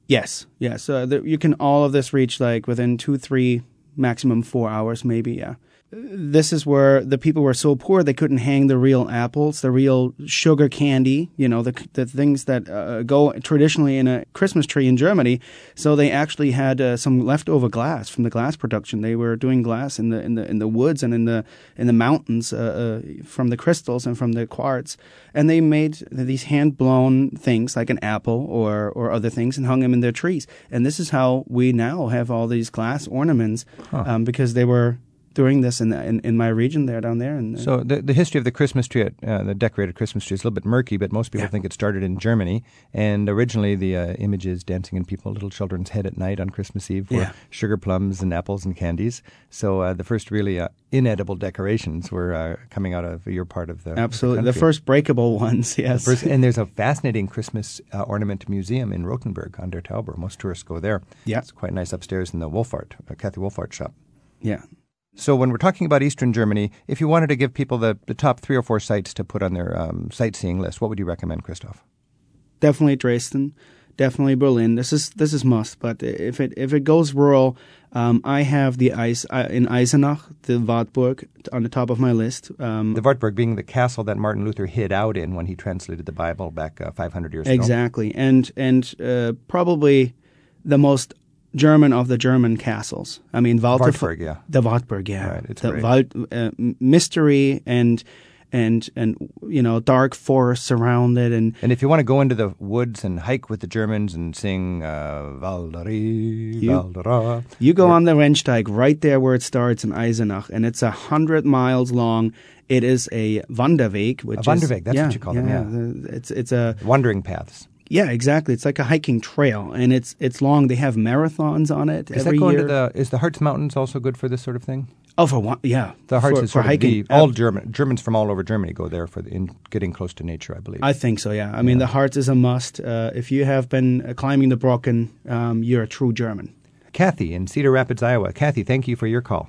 yes, yes, uh, the, you can all of this reach like within two, three, maximum four hours, maybe. Yeah. This is where the people were so poor they couldn't hang the real apples, the real sugar candy, you know, the the things that uh, go traditionally in a Christmas tree in Germany. So they actually had uh, some leftover glass from the glass production. They were doing glass in the in the in the woods and in the in the mountains uh, uh, from the crystals and from the quartz, and they made these hand blown things like an apple or or other things and hung them in their trees. And this is how we now have all these glass ornaments um, because they were doing this in, the, in in my region there down there. And So the the history of the Christmas tree, at, uh, the decorated Christmas tree, is a little bit murky, but most people think it started in Germany. And originally, the uh, images dancing in people, little children's head at night on Christmas Eve were Yeah. sugar plums and apples and candies. So uh, the first really uh, inedible decorations were uh, coming out of your part of the absolutely the country. first breakable ones. Yes. First, and there's a fascinating Christmas uh, ornament museum in Rothenburg ob der Tauber. Most tourists go there. Yeah. It's quite nice upstairs in the Wohlfahrt, uh, Kathy Wohlfahrt shop. yeah. So when we're talking about Eastern Germany, if you wanted to give people the, the top three or four sites to put on their um, sightseeing list, what would you recommend, Christoph? definitely Dresden, definitely Berlin. This is this is must. But if it if it goes rural, um, I have the ice uh, in Eisenach, the Wartburg, on the top of my list. Um, The Wartburg being the castle that Martin Luther hid out in when he translated the Bible back uh, 500 years ago. exactly, and and uh, probably the most German of the German castles. I mean, Walter Wartburg, yeah. the Wartburg, yeah, Right, it's the great. Wald, uh, mystery and and and you know dark forest surrounded and And if you want to go into the woods and hike with the Germans and sing uh, You- Waldera, You go on the Rennsteig right there where it starts in Eisenach, and it's a hundred miles long. It is a Wanderweg, which A Wanderweg, is, that's yeah, what you call them, the- It's it's a wandering paths. Yeah, exactly. It's like a hiking trail, and it's it's long. They have marathons on it Is every that going year. to the? Is the Harz Mountains also good for this sort of thing? oh, for one, yeah, The Harz for, is for sort of hiking. the, all German Germans from all over Germany go there for the, in getting close to nature, I believe. I think so. Yeah, I mean the Harz is a must. Uh, if you have been uh, climbing the Brocken, um, you're a true German. Kathy in Cedar Rapids, Iowa. Kathy, thank you for your call.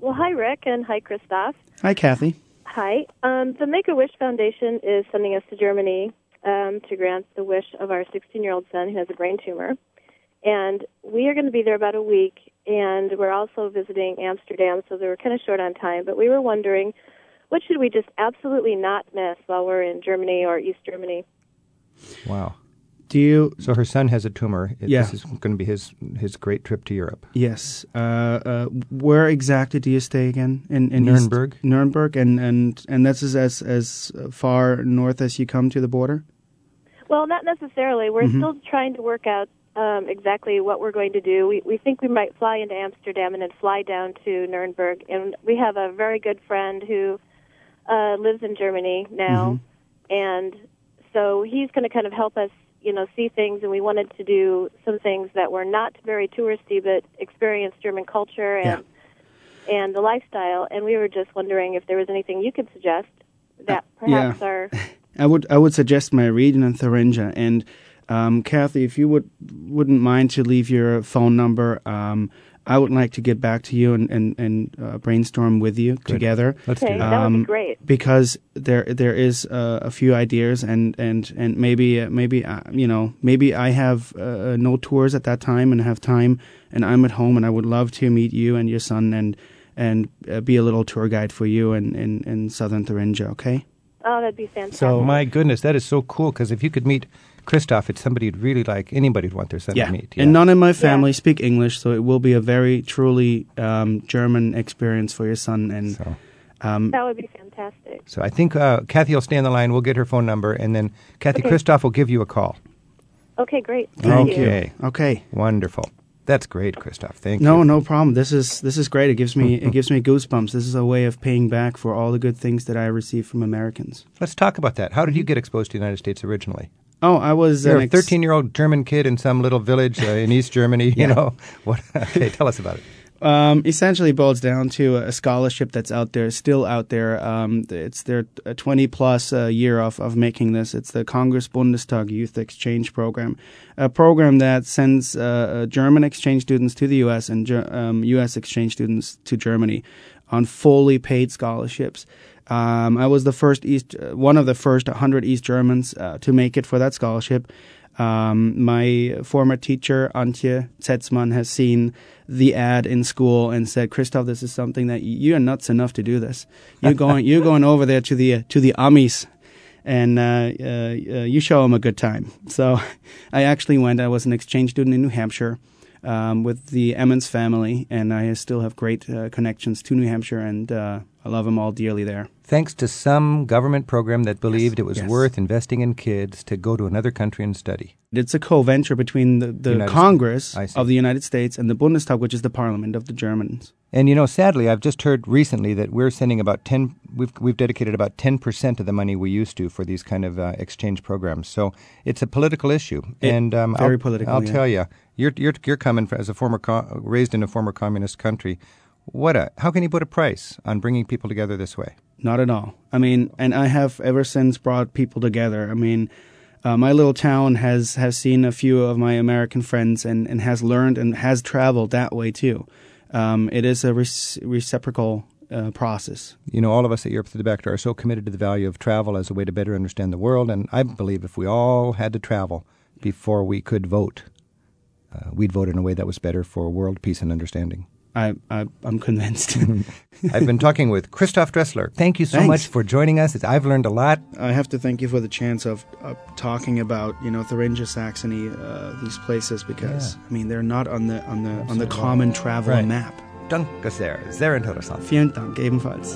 Well, hi, Rick, and hi, Christoph. Hi, Kathy. Hi. Um, the Make a Wish Foundation is sending us to Germany um, to grant the wish of our 16 year old son who has a brain tumor. And we are going to be there about a week, and we're also visiting Amsterdam, so they were kind of short on time. But we were wondering, what should we just absolutely not miss while we're in Germany or East Germany? Wow. Do you So her son has a tumor. It- Yeah. This is going to be his his great trip to Europe. Yes. Uh, uh, where exactly do you stay again? In, in East- Nuremberg. Nuremberg, and and and that's as as as far north as you come to the border. Well, not necessarily. We're Mhm. still trying to work out um, exactly what we're going to do. We, we think we might fly into Amsterdam and then fly down to Nuremberg. And we have a very good friend who uh, lives in Germany now, and so he's going to kind of help us, you know, see things. And we wanted to do some things that were not very touristy, but experience German culture and and the lifestyle. And we were just wondering if there was anything you could suggest that Uh, yeah. perhaps our I would I would suggest my region in Thuringia, and Um, Kathy, if you would wouldn't mind to leave your phone number, um, I would like to get back to you and and, and uh, brainstorm with you together. Let's Okay, do that. that would Um, be great. because there there is uh, a few ideas and and and maybe uh, maybe uh, you know maybe I have uh, no tours at that time and have time and I'm at home and I would love to meet you and your son and and uh, be a little tour guide for you in in, in southern Thuringia. Okay. Oh, that'd be fantastic. So My goodness, that is so cool because if you could meet Christoph, it's somebody you'd really like, anybody would want their son to meet. Yeah. And none in my family speak English, so it will be a very truly um, German experience for your son. And So, um, that would be fantastic. so I think uh, Kathy will stay on the line. We'll get her phone number, and then Kathy Okay. Christoph will give you a call. Okay, great. Thank you. okay. okay. Wonderful. That's great, Christoph. Thank No, you. No, no problem. This is this is great. It gives me it gives me goosebumps. This is a way of paying back for all the good things that I receive from Americans. Let's talk about that. How did you get exposed to the United States originally? Oh, I was You're a ex- 13 year old German kid in some little village uh, in East Germany. You know what? Okay, tell us about it. Um, essentially boils down to a scholarship that's out there, still out there. Um, it's their uh, 20 plus uh, year of, of making this. It's the Congress Bundestag Youth Exchange Program, a program that sends uh, uh, German exchange students to the U.S. and um, U.S. exchange students to Germany on fully paid scholarships. Um, I was the first East, uh, one of the first 100 East Germans uh, to make it for that scholarship. Um, my former teacher, Antje Zetzmann, has seen the ad in school and said, Christoph, this is something that you are nuts enough to do this. You're going, you're going over there to the, to the Amis and uh, uh, uh, you show them a good time. So I actually went. I was an exchange student in New Hampshire um, with the Emmons family, and I still have great uh, connections to New Hampshire, and uh, I love them all dearly there. Thanks to some government program that believed it was yes. worth investing in kids to go to another country and study. It's a co-venture between the, the United Congress of the United States and the Bundestag, which is the parliament of the Germans. And you know, sadly, I've just heard recently that we're sending about ten. We've we've dedicated about ten percent of the money we used to for these kind of uh, exchange programs. So it's a political issue, It- and um, very I'll, political, I'll yeah. tell you, you're you're you're coming as a former co- raised in a former communist country. What a how can you put a price on bringing people together this way? Not at all. I mean, and I have ever since brought people together. I mean, uh, my little town has has seen a few of my American friends and, and has learned and has traveled that way too. Um, it is a rec- reciprocal uh, process. You know, all of us at Europe Through the Back Door are so committed to the value of travel as a way to better understand the world. And I believe if we all had to travel before we could vote, uh, we'd vote in a way that was better for world peace and understanding. I, I I'm convinced. I've been talking with Christoph Dressler. Thank you so Thanks. much for joining us. I've learned a lot. I have to thank you for the chance of uh, talking about you know Thuringia, Saxony, uh, these places because I mean they're not on the on the on the common travel Right. map. Danke sehr. Sehr interessant. Vielen Dank ebenfalls.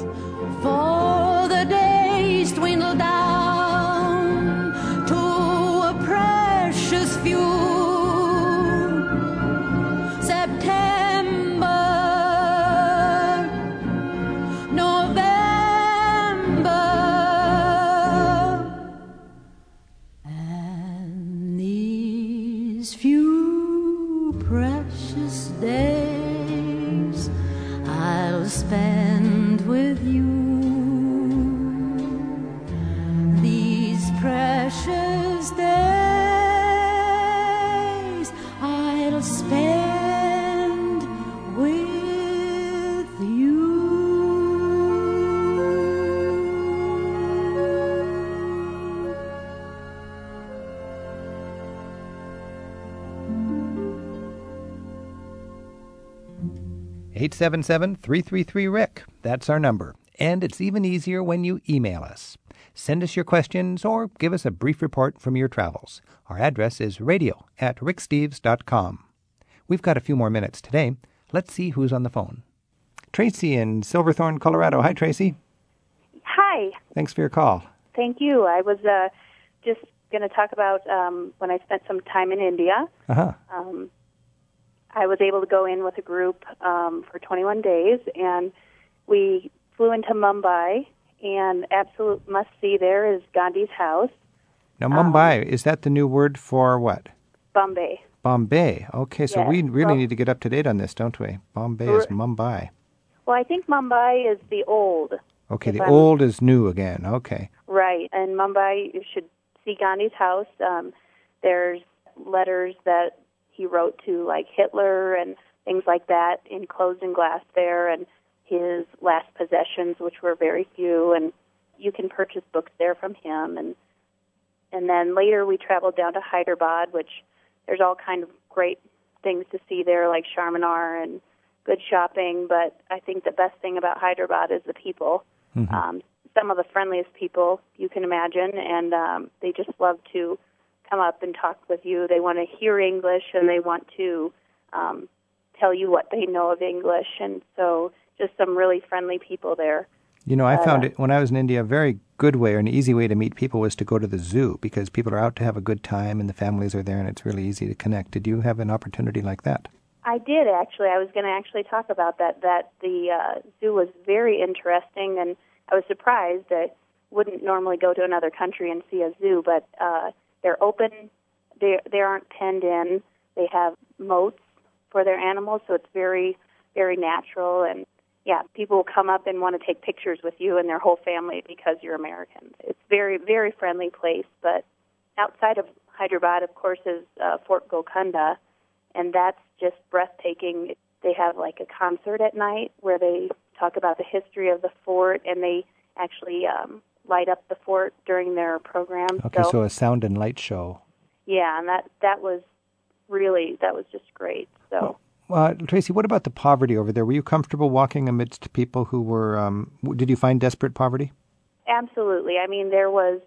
For the days dwindle down 877 333 That's our number. And it's even easier when you email us. Send us your questions or give us a brief report from your travels. Our address is radio at ricksteves.com. We've got a few more minutes today. Let's see who's on the phone. Tracy in Silverthorne, Colorado. Hi, Tracy. Hi. Thanks for your call. Thank you. I was uh, just going to talk about um, when I spent some time in India. Uh-huh. Um, I was able to go in with a group um, for 21 days, and we flew into Mumbai. And absolute must see there is Gandhi's house, Now, Mumbai, is that the new word for what? Bombay. Bombay. Okay, so Yes. we really Well- need to get up to date on this, don't we? Bombay is Mumbai. Well, I think Mumbai is the old, Okay, the I'm- old is new again. Okay. right? And Mumbai, you should see Gandhi's house. Um, There's letters that he wrote to like Hitler and things like that enclosed in glass there, and his last possessions, which were very few, and you can purchase books there from him. And and then later we traveled down to Hyderabad, which there's all kind of great things to see there, like Charminar and good shopping. But I think the best thing about Hyderabad is the people. Mhm. Um, some of the friendliest people you can imagine, and um, they just love to come up and talk with you. They want to hear English and they want to um, tell you what they know of English, and so just some really friendly people there. You know, I Uh, found it when I was in India a very good way or an easy way to meet people was to go to the zoo because people are out to have a good time and the families are there and it's really easy to connect. Did you have an opportunity like that? I did actually. I was going to actually talk about that. That the uh, zoo was very interesting, and I was surprised. I wouldn't normally go to another country and see a zoo, but uh, they're open. They they aren't penned in. They have moats for their animals, so it's very very natural. And yeah, people will come up and want to take pictures with you and their whole family because you're American. It's very very friendly place. But outside of Hyderabad, of course, is uh, Fort Golconda and that's just breathtaking. They have like a concert at night where they talk about the history of the fort, and they actually um, light up the fort during their program. Okay, so, a sound and light show. yeah, and that that was really that was just great. So Uh, Tracy, what about the poverty over there? Were you comfortable walking amidst people who were? Um, did you find desperate poverty? absolutely, I mean there was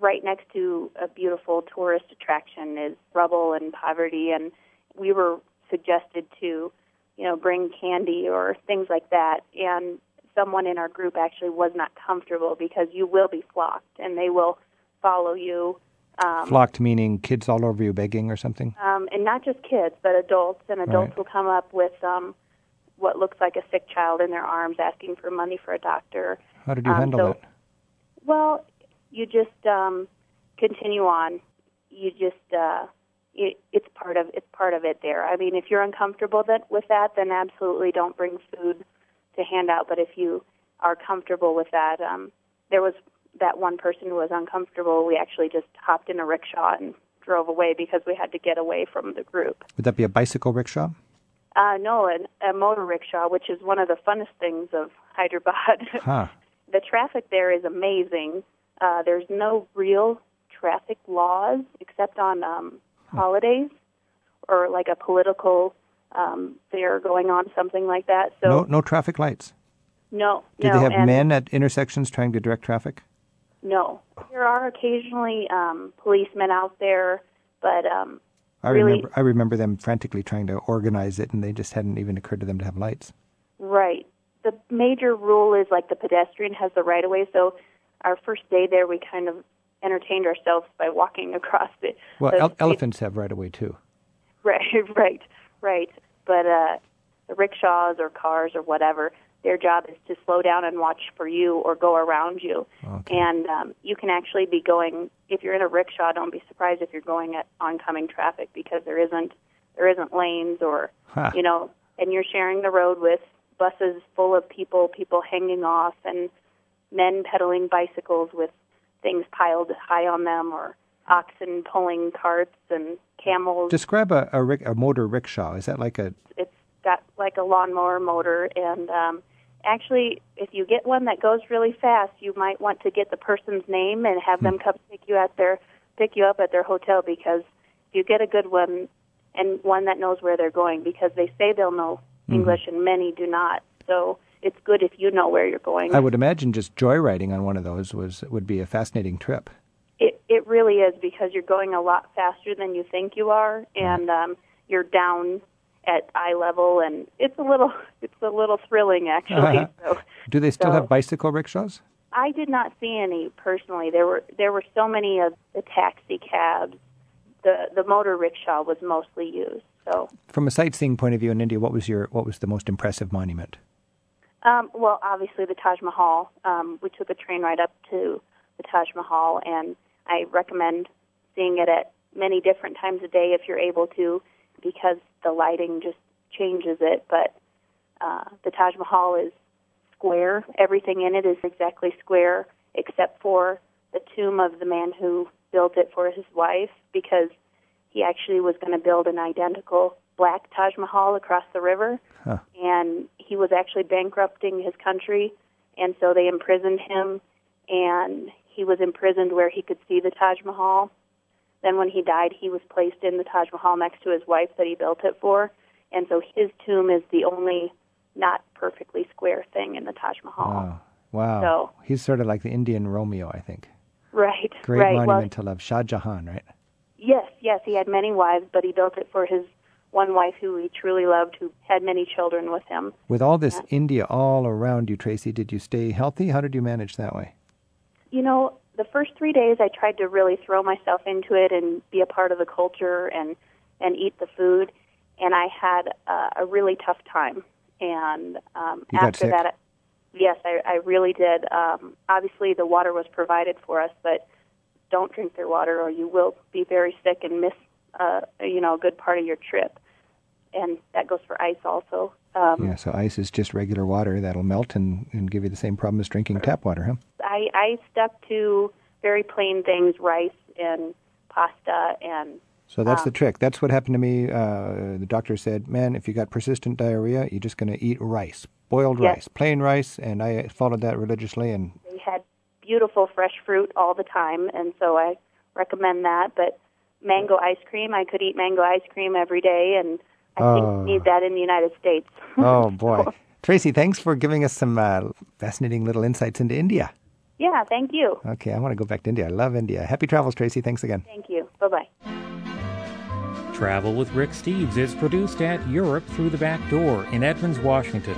right next to a beautiful tourist attraction is rubble and poverty, and we were suggested to, you know, bring candy or things like that, and someone in our group actually was not comfortable because you will be flocked and they will follow you. Um, Flocked meaning kids all over you begging or something. um, and not just kids, but adults. And adults Right. will come up with um, what looks like a sick child in their arms, asking for money for a doctor. How did you Um, handle so- that? Well, you just um, continue on. You just uh, it, it's part of it's part of it. There. I mean, if you're uncomfortable that with that, then absolutely don't bring food to hand out. But if you are comfortable with that, um, there was that one person who was uncomfortable. We actually just hopped in a rickshaw and drove away because we had to get away from the group. Would that be a bicycle rickshaw? Uh, no, an, a motor rickshaw, which is one of the funnest things of Hyderabad. Huh. the traffic there is amazing. Uh, there's no real traffic laws except on um, holidays or like a political um, fair going on, something like that. So no, no traffic lights. no, Did no, they have men at intersections trying to direct traffic? no. There are occasionally um, policemen out there, but um, I Really? remember. I remember them frantically trying to organize it, and they just hadn't even occurred to them to have lights. Right. The major rule is like the pedestrian has the right of way. So our first day there, we kind of entertained ourselves by walking across the. Well, the el- elephants have right of way too. Right, right, right. But uh, the rickshaws or cars or whatever, their job is to slow down and watch for you or go around you. Okay. And um, you can actually be going. If you're in a rickshaw, don't be surprised if you're going at oncoming traffic because there isn't there isn't lanes or Huh. you know, and you're sharing the road with buses full of people, people hanging off, and men pedaling bicycles with things piled high on them, or oxen pulling carts and camels. Describe a, a, rick, a motor rickshaw. Is that like a? it's got like a lawnmower motor, and um, actually, if you get one that goes really fast, you might want to get the person's name and have them come pick you at their pick you up at their hotel because if you get a good one and one that knows where they're going because they say they'll know English and many do not. So it's good if you know where you're going. I would imagine just joyriding on one of those was would be a fascinating trip. It it really is because you're going a lot faster than you think you are, and um, you're down at eye level, and it's a little it's a little thrilling actually. Uh-huh. So Do they still So- have bicycle rickshaws? I did not see any personally. There were there were so many of the taxi cabs. The the motor rickshaw was mostly used. So From a sightseeing point of view in India, what was your what was the most impressive monument? Um, well, obviously the Taj Mahal. Um, we took a train ride up to the Taj Mahal, and I recommend seeing it at many different times a day if you're able to, because the lighting just changes it. But uh, the Taj Mahal is square. Everything in it is exactly square, except for the tomb of the man who built it for his wife because he actually was going to build an identical black Taj Mahal across the river, Huh. and he was actually bankrupting his country, and so they imprisoned him, and he was imprisoned where he could see the Taj Mahal. Then, when he died, he was placed in the Taj Mahal next to his wife that he built it for, and so his tomb is the only not perfectly square thing in the Taj Mahal. Wow. Wow. So- He's sort of like the Indian Romeo, I think. Right, Great right. monument Well, to love. Shah Jahan, right? yes, yes, he had many wives, but he built it for his one wife who he truly loved, who had many children with him. With all this India all around you, Tracy, did you stay healthy? How did you manage that way? You know, the first three days I tried to really throw myself into it and be a part of the culture and and eat the food, and I had uh, a really tough time. And um, You after that, yes, I, I really did. Um, obviously, the water was provided for us, but don't drink their water, or you will be very sick and miss, uh, you know, a good part of your trip. And that goes for ice also. Um, Yeah, so ice is just regular water that'll melt and, and give you the same problem as drinking tap water, huh? I, I stuck to very plain things, rice and pasta and So that's Um, the trick. That's what happened to me. Uh, the doctor said, "Man, if you got persistent diarrhea, you're just going to eat rice, boiled Yes. rice, plain rice." And I followed that religiously. And we had beautiful fresh fruit all the time, and so I recommend that. But mango ice cream, I could eat mango ice cream every day, and I Oh. think need that in the United States. oh boy, Tracy, thanks for giving us some uh, fascinating little insights into India. yeah, thank you. Okay, I want to go back to India. I love India. Happy travels, Tracy. Thanks again. Thank you. Bye bye. Travel with Rick Steves is produced at Europe Through the Back Door in Edmonds, Washington.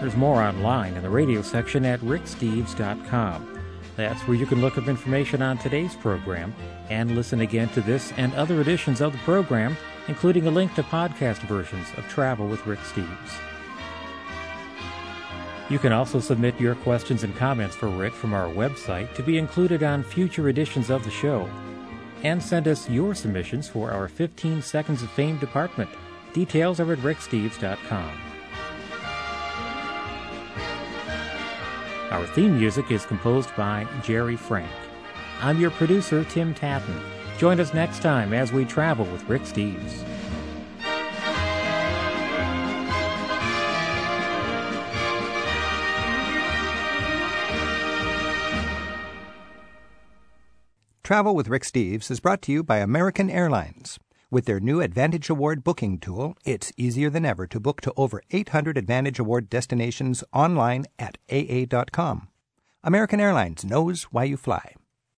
There's more online in the radio section at ricksteves.com. That's where you can look up information on today's program and listen again to this and other editions of the program, including a link to podcast versions of Travel with Rick Steves. You can also submit your questions and comments for Rick from our website to be included on future editions of the show and send us your submissions for our 15 Seconds of Fame department. Details are at ricksteves.com. Our theme music is composed by Jerry Frank. I'm your producer, Tim Tattan. Join us next time as we travel with Rick Steves. Travel with Rick Steves is brought to you by American Airlines. With their new Advantage Award booking tool, it's easier than ever to book to over 800 Advantage Award destinations online at AA.com. American Airlines knows why you fly.